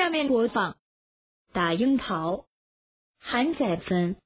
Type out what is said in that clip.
下面播放《打樱桃》，韩载芬。